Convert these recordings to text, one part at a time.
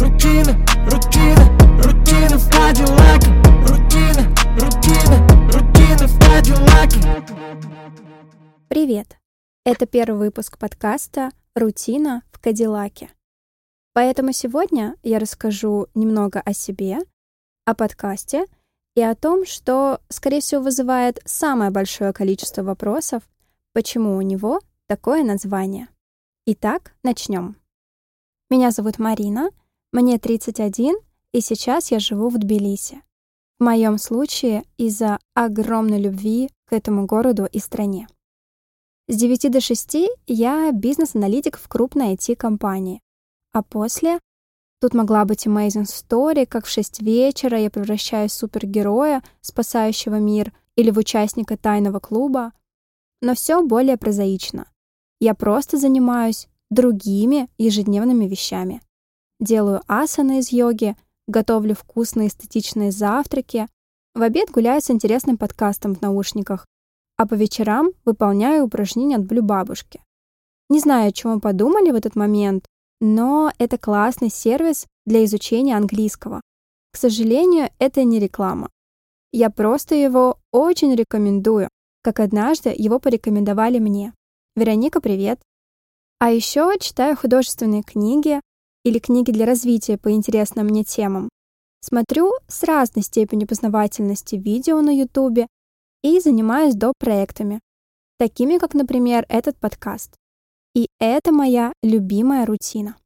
рутина, рутина, рутина в Кадиллаке Рутина, рутина, рутина в Кадиллаке Привет! Это первый выпуск подкаста «Рутина в Кадиллаке». Поэтому сегодня я расскажу немного о себе, о подкасте и о том, что, скорее всего, вызывает самое большое количество вопросов, почему у него такое название. Итак, начнем. Меня зовут Марина, мне 31, и сейчас я живу в Тбилиси. В моем случае из-за огромной любви к этому городу и стране. С 9 до 6 я бизнес-аналитик в крупной IT-компании. А после тут могла быть amazing story, как в 6 вечера я превращаюсь в супергероя, спасающего мир, или в участника тайного клуба. Но все более прозаично. Я просто занимаюсь другими ежедневными вещами. Делаю асаны из йоги, готовлю вкусные эстетичные завтраки, в обед гуляю с интересным подкастом в наушниках, а по вечерам выполняю упражнения от Блю-бабушки. Не знаю, о чем подумали в этот момент, но это классный сервис для изучения английского. К сожалению, это не реклама. Я просто его очень рекомендую, как однажды его порекомендовали мне. Вероника, привет! А еще читаю художественные книги или книги для развития по интересным мне темам. Смотрю с разной степенью познавательности видео на YouTube и занимаюсь доп. проектами, такими как, например, этот подкаст. И это моя любимая рутина.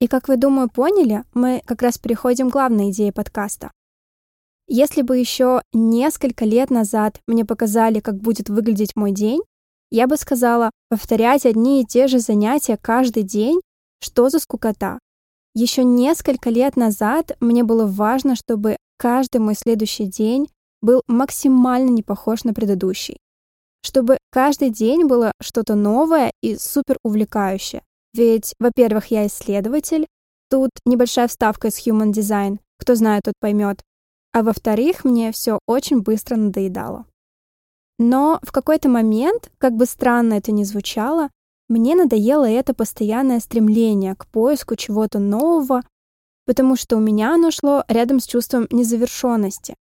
И как вы, думаю, поняли, мы как раз переходим к главной идее подкаста. Если бы еще несколько лет назад мне показали, как будет выглядеть мой день, я бы сказала, повторять одни и те же занятия каждый день, что за скукота. Еще несколько лет назад мне было важно, чтобы каждый мой следующий день был максимально не похож на предыдущий. Чтобы каждый день было что-то новое и супер увлекающее. Ведь, во-первых, я исследователь, тут небольшая вставка из Human Design, кто знает, тот поймет. А во-вторых, мне все очень быстро надоедало. Но в какой-то момент, как бы странно это ни звучало, мне надоело это постоянное стремление к поиску чего-то нового, потому что у меня оно шло рядом с чувством незавершенности.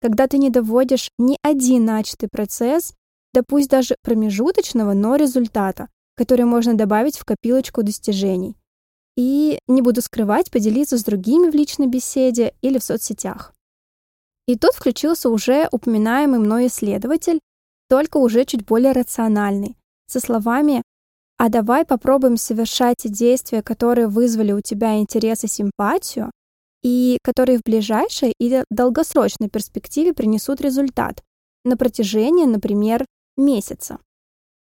Когда ты не доводишь ни один начатый процесс, да пусть даже промежуточного, но результата, который можно добавить в копилочку достижений. И, не буду скрывать, поделиться с другими в личной беседе или в соцсетях. И тут включился уже упоминаемый мной исследователь, только уже чуть более рациональный, со словами «А давай попробуем совершать те действия, которые вызвали у тебя интерес и симпатию, и которые в ближайшей или долгосрочной перспективе принесут результат на протяжении, например, месяца».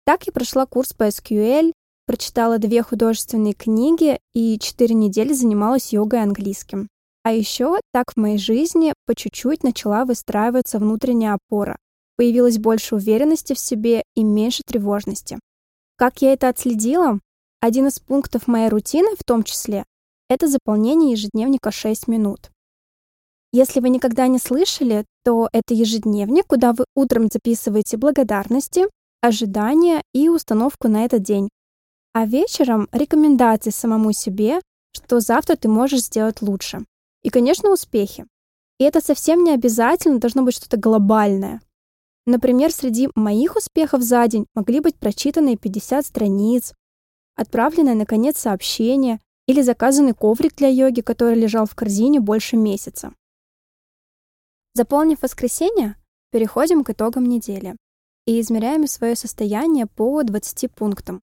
Так я прошла курс по SQL, прочитала две художественные книги и четыре недели занималась йогой английским. А еще так в моей жизни по чуть-чуть начала выстраиваться внутренняя опора, Появилось больше уверенности в себе и меньше тревожности. Как я это отследила? Один из пунктов моей рутины, в том числе, это заполнение ежедневника 6 минут. Если вы никогда не слышали, то это ежедневник, куда вы утром записываете благодарности, ожидания и установку на этот день. А вечером рекомендации самому себе, что завтра ты можешь сделать лучше. И, конечно, успехи. И это совсем не обязательно должно быть что-то глобальное. Например, среди моих успехов за день могли быть прочитанные 50 страниц, отправленное, наконец, сообщение или заказанный коврик для йоги, который лежал в корзине больше месяца. Заполнив воскресенье, переходим к итогам недели и измеряем свое состояние по 20 пунктам.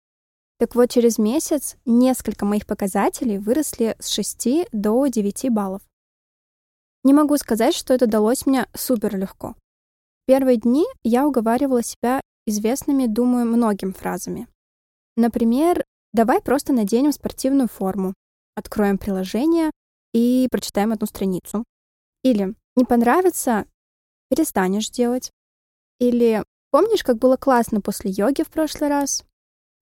Так вот, через месяц несколько моих показателей выросли с 6 до 9 баллов. Не могу сказать, что это далось мне супер легко первые дни я уговаривала себя известными, думаю, многим фразами. Например, давай просто наденем спортивную форму, откроем приложение и прочитаем одну страницу. Или не понравится, перестанешь делать. Или помнишь, как было классно после йоги в прошлый раз?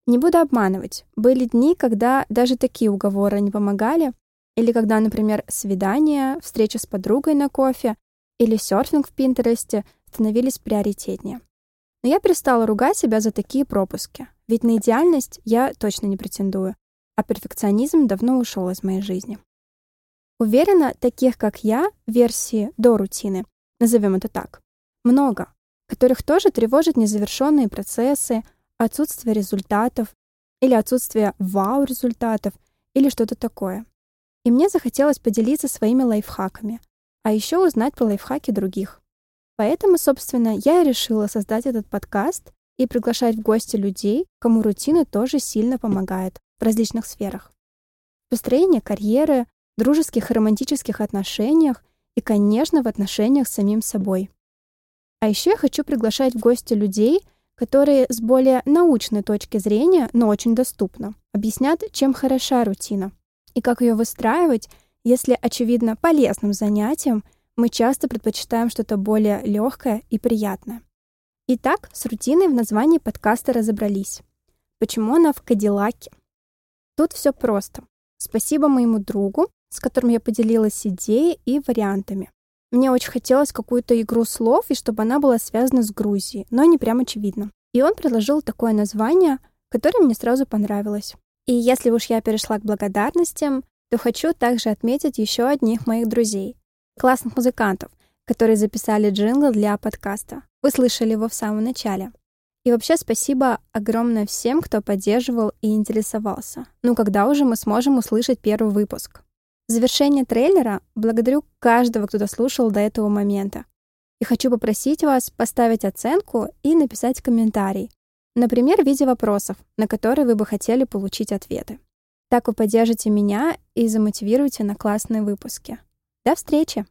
Не буду обманывать. Были дни, когда даже такие уговоры не помогали. Или когда, например, свидание, встреча с подругой на кофе или серфинг в Пинтересте становились приоритетнее. Но я перестала ругать себя за такие пропуски, ведь на идеальность я точно не претендую. а перфекционизм давно ушел из моей жизни. Уверена, таких как я, версии до рутины, назовем это так, много, которых тоже тревожат незавершенные процессы, отсутствие результатов или отсутствие вау-результатов или что-то такое. И мне захотелось поделиться своими лайфхаками, а еще узнать про лайфхаки других. Поэтому, собственно, я и решила создать этот подкаст и приглашать в гости людей, кому рутина тоже сильно помогает в различных сферах. Построение карьеры, дружеских и романтических отношениях и, конечно, в отношениях с самим собой. А еще я хочу приглашать в гости людей, которые с более научной точки зрения, но очень доступно, объяснят, чем хороша рутина и как ее выстраивать, если, очевидно, полезным занятием мы часто предпочитаем что-то более легкое и приятное. Итак, с рутиной в названии подкаста разобрались. Почему она в Кадиллаке? Тут все просто. Спасибо моему другу, с которым я поделилась идеей и вариантами. Мне очень хотелось какую-то игру слов, и чтобы она была связана с Грузией, но не прям очевидно. И он предложил такое название, которое мне сразу понравилось. И если уж я перешла к благодарностям, то хочу также отметить еще одних моих друзей, классных музыкантов, которые записали джингл для подкаста. Вы слышали его в самом начале. И вообще спасибо огромное всем, кто поддерживал и интересовался. Ну, когда уже мы сможем услышать первый выпуск? В завершение трейлера благодарю каждого, кто дослушал до этого момента. И хочу попросить вас поставить оценку и написать комментарий. Например, в виде вопросов, на которые вы бы хотели получить ответы. Так вы поддержите меня и замотивируете на классные выпуски. До встречи!